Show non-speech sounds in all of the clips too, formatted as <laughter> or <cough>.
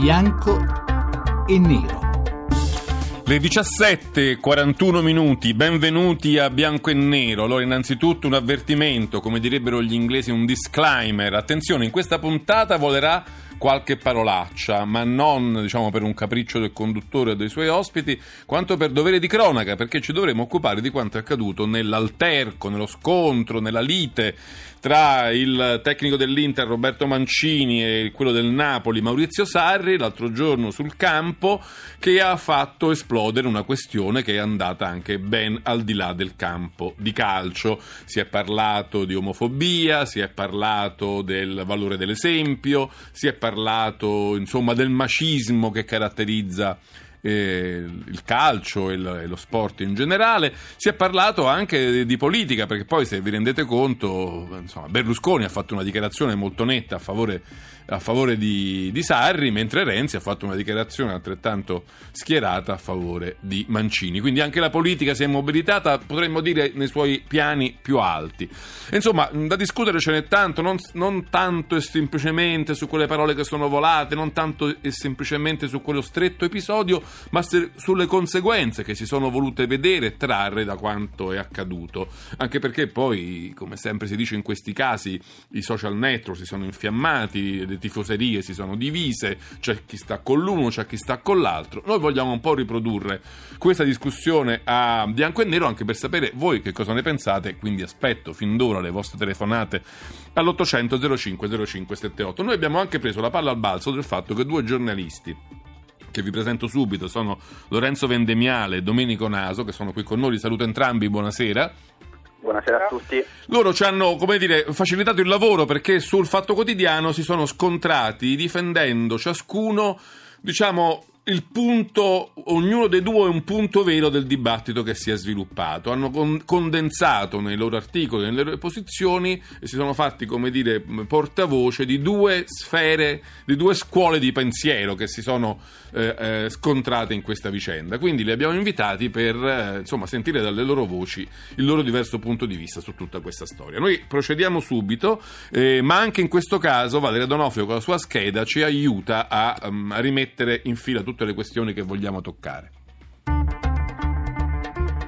bianco e nero. Le 17.41 minuti, benvenuti a Bianco e Nero. Allora, innanzitutto un avvertimento, come direbbero gli inglesi, un disclaimer. Attenzione, in questa puntata volerà qualche parolaccia, ma non diciamo, per un capriccio del conduttore o dei suoi ospiti, quanto per dovere di cronaca, perché ci dovremo occupare di quanto è accaduto nell'alterco, nello scontro, nella lite tra il tecnico dell'Inter Roberto Mancini e quello del Napoli Maurizio Sarri l'altro giorno sul campo che ha fatto esplodere una questione che è andata anche ben al di là del campo di calcio. Si è parlato di omofobia, si è parlato del valore dell'esempio, si è parlato insomma, del macismo che caratterizza il calcio e lo sport in generale, si è parlato anche di politica, perché poi se vi rendete conto, insomma, Berlusconi ha fatto una dichiarazione molto netta a favore, a favore di, di, Sarri, mentre Renzi ha fatto una dichiarazione altrettanto schierata a favore di Mancini. Quindi anche la politica si è mobilitata, potremmo dire, nei suoi piani più alti. Insomma, da discutere ce n'è tanto, non, non tanto e semplicemente su quelle parole che sono volate, non tanto e semplicemente su quello stretto episodio, ma sulle conseguenze che si sono volute vedere e trarre da quanto è accaduto. Anche perché poi, come sempre si dice in questi casi, i social network si sono infiammati, le tifoserie si sono divise, c'è chi sta con l'uno, c'è chi sta con l'altro. Noi vogliamo un po' riprodurre questa discussione a bianco e nero anche per sapere voi che cosa ne pensate, quindi aspetto fin d'ora le vostre telefonate all'800 05 05 78. Noi abbiamo anche preso la palla al balzo del fatto che due giornalisti che vi presento subito sono Lorenzo Vendemiale e Domenico Naso, che sono qui con noi. Li saluto entrambi, buonasera. Buonasera a tutti. Loro ci hanno, come dire, facilitato il lavoro perché sul Fatto Quotidiano si sono scontrati difendendo ciascuno, diciamo, il punto, ognuno dei due è un punto vero del dibattito che si è sviluppato. Hanno con, condensato nei loro articoli, nelle loro posizioni e si sono fatti, come dire, portavoce di due sfere, di due scuole di pensiero che si sono eh, eh, scontrate in questa vicenda. Quindi li abbiamo invitati per eh, insomma, sentire dalle loro voci il loro diverso punto di vista su tutta questa storia. Noi procediamo subito, eh, ma anche in questo caso Valeria Donofrio con la sua scheda ci aiuta a, um, a rimettere in fila tutte le questioni che vogliamo toccare.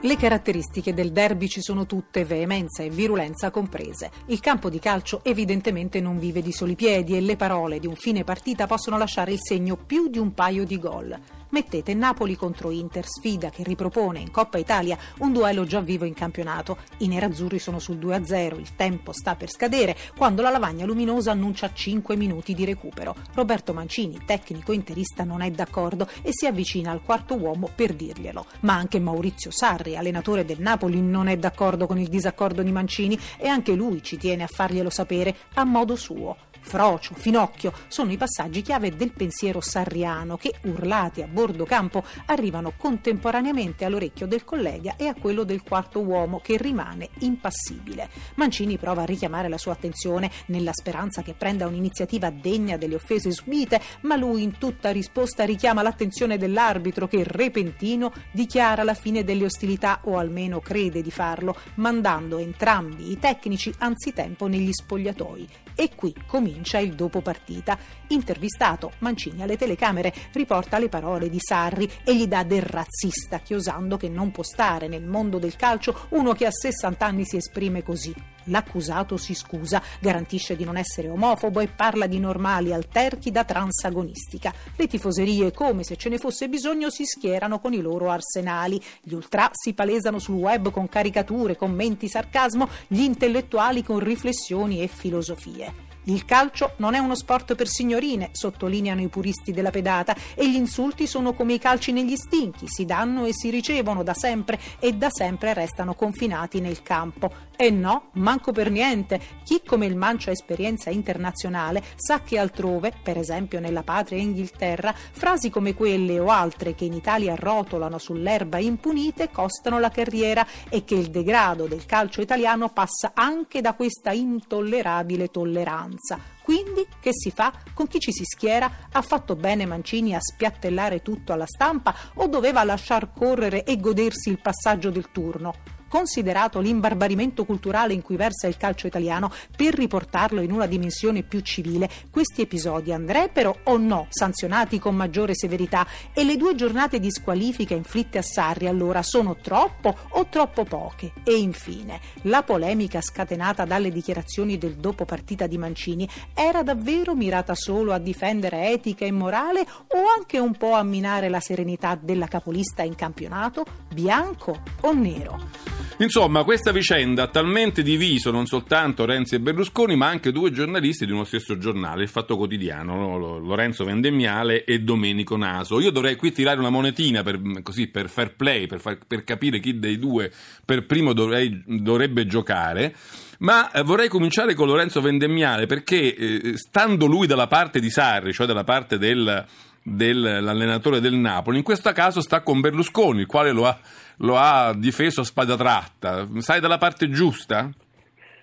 Le caratteristiche del derby ci sono tutte, veemenza e virulenza comprese. Il campo di calcio evidentemente non vive di soli piedi e le parole di un fine partita possono lasciare il segno più di un paio di gol mettete Napoli contro Inter, sfida che ripropone in Coppa Italia un duello già vivo in campionato. I nerazzurri sono sul 2-0, il tempo sta per scadere quando la lavagna luminosa annuncia 5 minuti di recupero. Roberto Mancini, tecnico interista, non è d'accordo e si avvicina al quarto uomo per dirglielo. Ma anche Maurizio Sarri, allenatore del Napoli, non è d'accordo con il disaccordo di Mancini e anche lui ci tiene a farglielo sapere a modo suo. Frocio, Finocchio sono i passaggi chiave del pensiero sarriano che, urlati a bordo campo, arrivano contemporaneamente all'orecchio del collega e a quello del quarto uomo che rimane impassibile. Mancini prova a richiamare la sua attenzione nella speranza che prenda un'iniziativa degna delle offese subite, ma lui in tutta risposta richiama l'attenzione dell'arbitro che, repentino, dichiara la fine delle ostilità o almeno crede di farlo, mandando entrambi i tecnici anzitempo negli spogliatoi. E qui comincia il dopo partita. Intervistato, Mancini alle telecamere riporta le parole di Sarri e gli dà del razzista, chiosando che non può stare nel mondo del calcio uno che a 60 anni si esprime così. L'accusato si scusa, garantisce di non essere omofobo e parla di normali alterchi da transagonistica. Le tifoserie, come se ce ne fosse bisogno, si schierano con i loro arsenali. Gli ultra si palesano sul web con caricature, commenti, sarcasmo, gli intellettuali con riflessioni e filosofie. Il calcio non è uno sport per signorine, sottolineano i puristi della pedata, e gli insulti sono come i calci negli stinchi, si danno e si ricevono da sempre e da sempre restano confinati nel campo. E no, manco per niente. Chi come il Mancio ha esperienza internazionale sa che altrove, per esempio nella patria Inghilterra, frasi come quelle o altre che in Italia rotolano sull'erba impunite costano la carriera e che il degrado del calcio italiano passa anche da questa intollerabile tolleranza. Quindi che si fa? Con chi ci si schiera? Ha fatto bene Mancini a spiattellare tutto alla stampa o doveva lasciar correre e godersi il passaggio del turno? Considerato l'imbarbarimento culturale in cui versa il calcio italiano per riportarlo in una dimensione più civile, questi episodi andrebbero o no sanzionati con maggiore severità e le due giornate di squalifica inflitte a Sarri allora sono troppo o troppo poche? E infine, la polemica scatenata dalle dichiarazioni del dopo partita di Mancini era davvero mirata solo a difendere etica e morale o anche un po' a minare la serenità della capolista in campionato, bianco o nero? Insomma, questa vicenda ha talmente diviso non soltanto Renzi e Berlusconi, ma anche due giornalisti di uno stesso giornale, il Fatto Quotidiano, Lorenzo Vendemmiale e Domenico Naso. Io dovrei qui tirare una monetina per, così, per fair play, per, far, per capire chi dei due per primo dovrei, dovrebbe giocare. Ma eh, vorrei cominciare con Lorenzo Vendemmiale perché eh, stando lui dalla parte di Sarri, cioè dalla parte del, dell'allenatore del Napoli, in questo caso sta con Berlusconi, il quale lo ha lo ha difeso a spada tratta. Sai dalla parte giusta?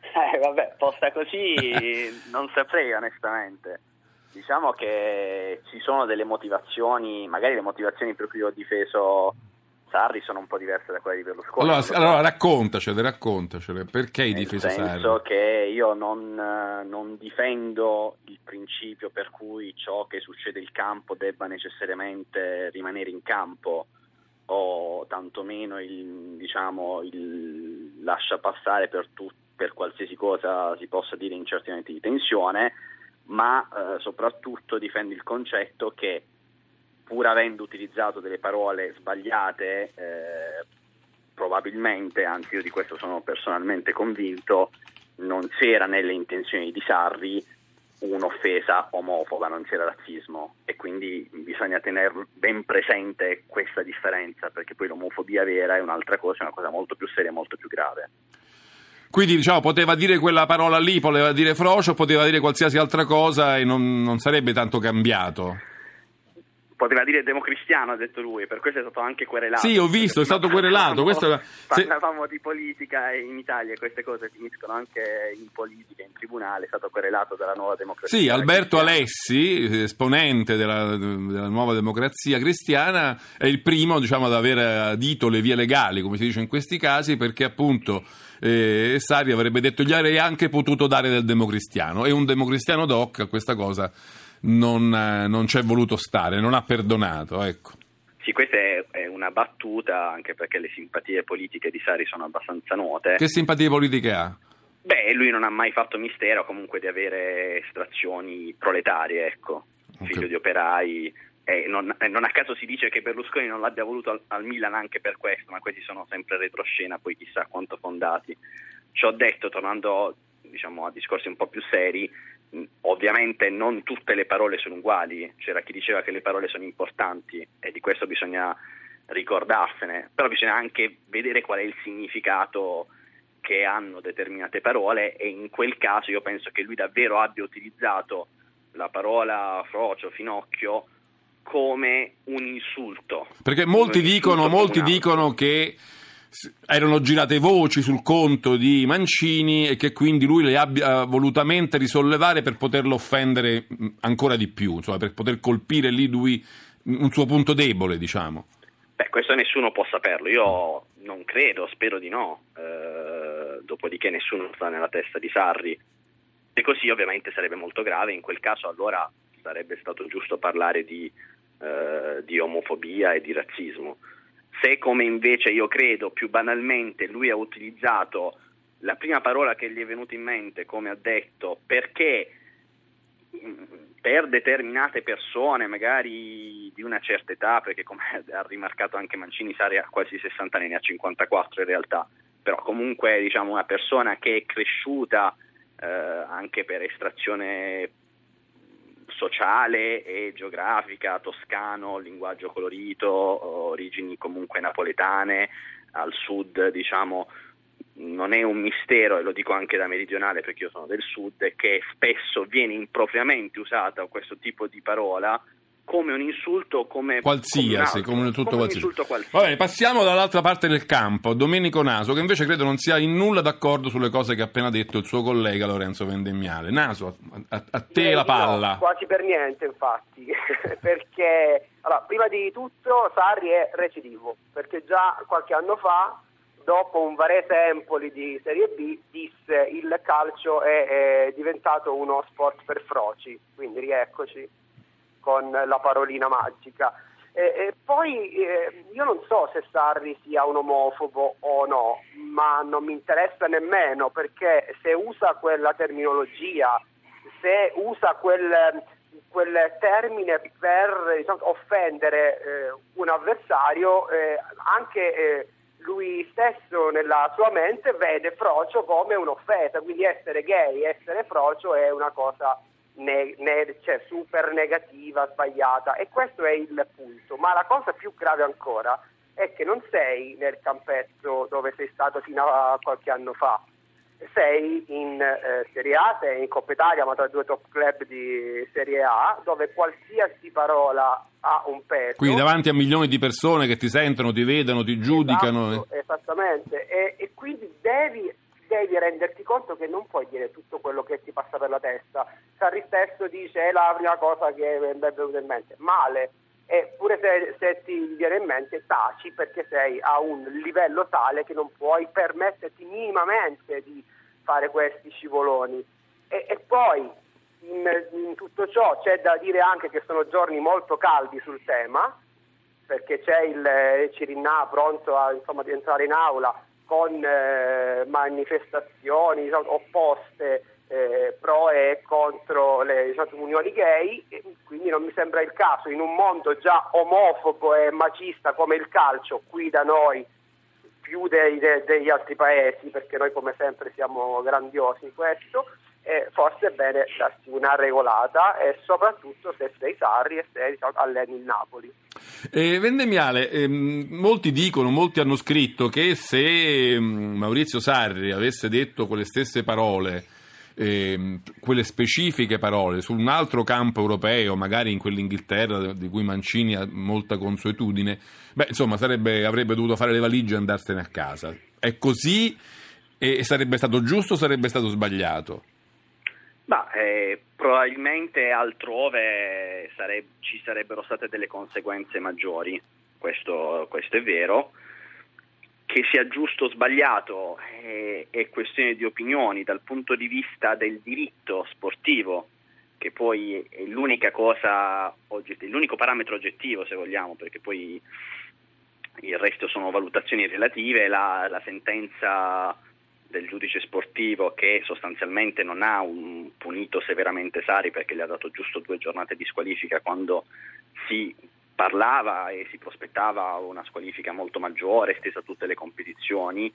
Eh, vabbè, posta così <laughs> non saprei onestamente. Diciamo che ci sono delle motivazioni, magari le motivazioni per cui ho difeso Sarri sono un po' diverse da quelle di Berlusconi. Allora, allora raccontacele, raccontacele, perché hai difeso Sarri? Nel senso che io non, non, difendo il principio per cui ciò che succede in campo debba necessariamente rimanere in campo o tantomeno il, diciamo, il lascia passare per, tu, per, qualsiasi cosa si possa dire in certi momenti di tensione, ma eh, soprattutto difende il concetto che pur avendo utilizzato delle parole sbagliate, eh, probabilmente, anzi io di questo sono personalmente convinto, non c'era nelle intenzioni di Sarri un'offesa omofoba, non c'era razzismo e quindi bisogna tenere ben presente questa differenza perché poi l'omofobia vera è un'altra cosa, è una cosa molto più seria, molto più grave. Quindi diciamo poteva dire quella parola lì, poteva dire frocio, poteva dire qualsiasi altra cosa e non, non sarebbe tanto cambiato poteva dire democristiano, ha detto lui, per questo è stato anche querelato. Sì, ho visto, è stato querelato. Questo... Parlavamo di politica e in Italia queste cose finiscono anche in politica, in tribunale, è stato querelato dalla nuova democrazia. Sì, Alberto Alessi, esponente della, della, nuova democrazia cristiana, è il primo diciamo, ad aver adito le vie legali, come si dice in questi casi, perché appunto eh, Sari avrebbe detto gli avrei anche potuto dare del democristiano e un democristiano doc a questa cosa non, eh, non c'è voluto stare, non ha perdonato. Ecco. Sì, questa è una battuta anche perché le simpatie politiche di Sari sono abbastanza note. Che simpatie politiche ha? Beh, lui non ha mai fatto mistero comunque di avere estrazioni proletarie, ecco, okay. figlio di operai. Eh, non, eh, non, a caso si dice che Berlusconi non l'abbia voluto al, al, Milan anche per questo, ma questi sono sempre retroscena, poi chissà quanto fondati. Ci ho detto, tornando diciamo, a discorsi un po' più seri, ovviamente non tutte le parole sono uguali, c'era chi diceva che le parole sono importanti e di questo bisogna ricordarsene, però bisogna anche vedere qual è il significato che hanno determinate parole e in quel caso io penso che lui davvero abbia utilizzato la parola frocio, finocchio come un insulto. Perché molti, dicono, molti dicono che erano girate voci sul conto di Mancini e che quindi lui le abbia volutamente risollevare per poterlo offendere ancora di più, insomma, per poter colpire lì lui un suo punto debole, diciamo. Beh, questo nessuno può saperlo, io non credo, spero di no, eh, dopodiché nessuno sta nella testa di Sarri e così ovviamente sarebbe molto grave, in quel caso allora sarebbe stato giusto parlare di, eh, di omofobia e di razzismo. Se come invece io credo più banalmente lui ha utilizzato la prima parola che gli è venuta in mente, come ha detto, perché mm, per determinate persone, magari di una certa età, perché come <laughs> ha rimarcato anche Mancini, Sari ha quasi 60 anni, ne ha 54 in realtà, però comunque diciamo una persona che è cresciuta eh, anche per estrazione sociale e geografica, toscano, linguaggio colorito, origini comunque napoletane, al sud diciamo non è un mistero, e lo dico anche da meridionale perché io sono del sud, che spesso viene impropriamente usata questo tipo di parola come un insulto come qualsiasi, come, un, come qualsiasi. un insulto qualsiasi. Va bene, passiamo dall'altra parte del campo, Domenico Naso, che invece credo non sia in nulla d'accordo sulle cose che ha appena detto il suo collega Lorenzo Vendemmiale. Naso, a, a te Beh, la palla. No, quasi per niente, infatti, <laughs> perché allora, prima di tutto Sarri è recidivo, perché già qualche anno fa dopo un Varese Empoli di Serie B, disse il calcio è, è diventato uno sport per froci, quindi rieccoci con la parolina magica. E, e poi eh, io non so se Sarri sia un omofobo o no, ma non mi interessa nemmeno perché se usa quella terminologia, se usa quel, quel termine per diciamo, offendere eh, un avversario, eh, anche eh, lui stesso nella sua mente vede frocio come un'offesa, quindi essere gay, essere frocio è una cosa ne, ne, cioè, super negativa, sbagliata e questo è il punto. Ma la cosa più grave ancora è che non sei nel campetto dove sei stato fino a qualche anno fa, sei in eh, Serie A, sei in Coppa Italia, ma tra due top club di Serie A, dove qualsiasi parola ha un peso. Quindi davanti a milioni di persone che ti sentono, ti vedono, ti giudicano. Esatto, esattamente, e, e quindi devi devi renderti conto che non puoi dire tutto quello che ti passa per la testa. Sarri stesso dice è la prima cosa che mi è venuta in mente. Male. Eppure se, se, ti viene in mente taci perché sei a un livello tale che non puoi permetterti minimamente di fare questi scivoloni. E, e poi in, in, tutto ciò c'è da dire anche che sono giorni molto caldi sul tema, perché c'è il Cirinà pronto a insomma, entrare in aula con eh, manifestazioni diciamo, opposte eh, pro e contro le diciamo, unioni gay, quindi non mi sembra il caso in un mondo già omofobo e macista come il calcio qui da noi più dei, de, degli altri paesi, perché noi come sempre siamo grandiosi in questo, eh, forse è bene darsi una regolata e soprattutto se sei Sarri e se diciamo, alleni il Napoli. Eh, Vendemiale, ehm, molti dicono, molti hanno scritto che se ehm, Maurizio Sarri avesse detto quelle stesse parole, ehm, quelle specifiche parole, su un altro campo europeo, magari in quell'Inghilterra di cui Mancini ha molta consuetudine, beh, insomma, sarebbe, avrebbe dovuto fare le valigie e andarsene a casa. È così e sarebbe stato giusto o sarebbe stato sbagliato? Bah, eh, probabilmente altrove sareb- ci sarebbero state delle conseguenze maggiori, questo, questo è vero. Che sia giusto o sbagliato è, è, questione di opinioni dal punto di vista del diritto sportivo, che poi è l'unica cosa, l'unico parametro oggettivo se vogliamo, perché poi il resto sono valutazioni relative, la, la sentenza del giudice sportivo che sostanzialmente non ha un, punito severamente Sari perché gli ha dato giusto due giornate di squalifica quando si parlava e si prospettava una squalifica molto maggiore, estesa a tutte le competizioni,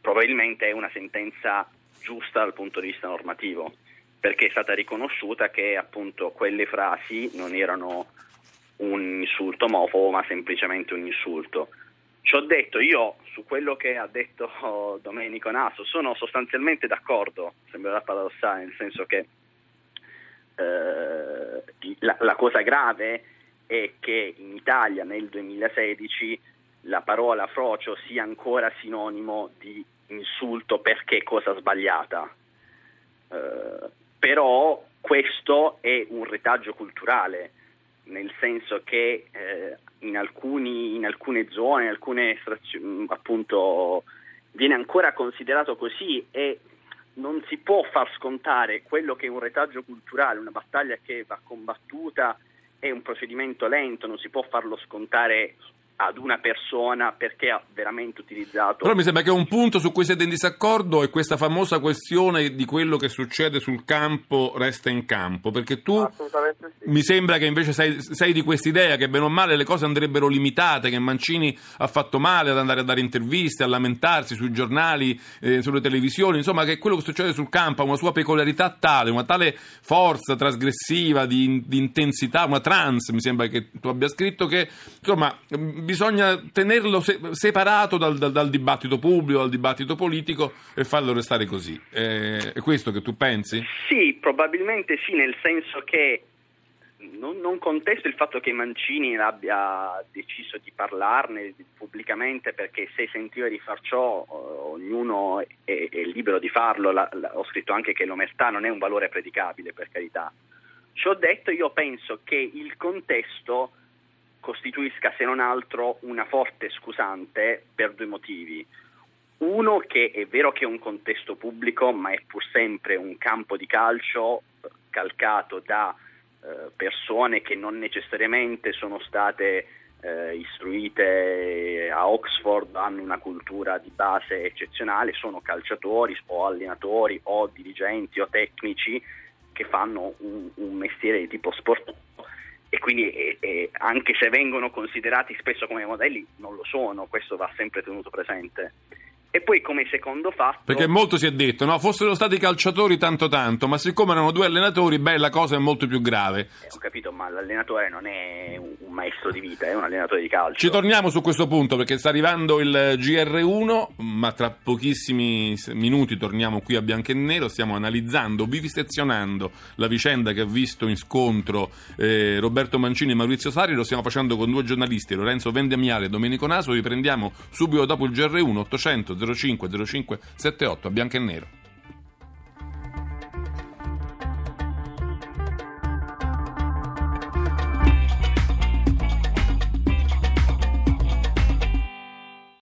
probabilmente è una sentenza giusta dal punto di vista normativo, perché è stata riconosciuta che appunto quelle frasi non erano un insulto omofobo, ma semplicemente un insulto. Ci ho detto io su quello che ha detto <laughs> Domenico Naso, sono sostanzialmente d'accordo, sembrerà paradossale, nel senso che eh, la, la cosa grave è che in Italia nel 2016 la parola frocio sia ancora sinonimo di insulto perché cosa sbagliata. Eh, però questo è un retaggio culturale, nel senso che eh, in, alcuni, in, alcune zone, in alcune estrazioni, appunto, viene ancora considerato così e non si può far scontare quello che è un retaggio culturale, una battaglia che va combattuta, è un procedimento lento, non si può farlo scontare ad una persona perché ha veramente utilizzato. Però mi sembra che un punto su cui siete in disaccordo è questa famosa questione di quello che succede sul campo resta in campo, perché tu sì. mi sembra che invece sei, sei di quest'idea che bene o male le cose andrebbero limitate, che Mancini ha fatto male ad andare a dare interviste, a lamentarsi sui giornali, eh, sulle televisioni, insomma che quello che succede sul campo ha una sua peculiarità tale, una tale forza trasgressiva, di, di intensità, una trans mi sembra che tu abbia scritto che insomma bisogna tenerlo se- separato dal, dal, dal, dibattito pubblico, dal dibattito politico e farlo restare così. Eh, è questo che tu pensi? Sì, probabilmente sì, nel senso che non, non, contesto il fatto che Mancini abbia deciso di parlarne pubblicamente perché se sentiva di far ciò ognuno è, è libero di farlo, la, la, ho scritto anche che l'omertà non è un valore predicabile per carità. Ciò detto io penso che il contesto costituisca se non altro una forte scusante per due motivi. Uno che è vero che è un contesto pubblico, ma è pur sempre un campo di calcio eh, calcato da eh, persone che non necessariamente sono state eh, istruite a Oxford, hanno una cultura di base eccezionale, sono calciatori o allenatori o dirigenti o tecnici che fanno un, un mestiere di tipo sportivo e quindi eh, eh, anche se vengono considerati spesso come modelli non lo sono, questo va sempre tenuto presente. E poi come secondo fatto... Perché molto si è detto, no, fossero stati calciatori tanto tanto, ma siccome erano due allenatori, beh, la cosa è molto più grave. Eh, ho capito, ma l'allenatore non è un maestro di vita, è un allenatore di calcio. Ci torniamo su questo punto perché sta arrivando il GR1, ma tra pochissimi minuti torniamo qui a Bianco e Nero, stiamo analizzando, vivisezionando la vicenda che ha visto in scontro eh, Roberto Mancini e Maurizio Sari, lo stiamo facendo con due giornalisti, Lorenzo Vendemiale e Domenico Naso, riprendiamo subito dopo il GR1 800 05 05 78 a bianco e nero.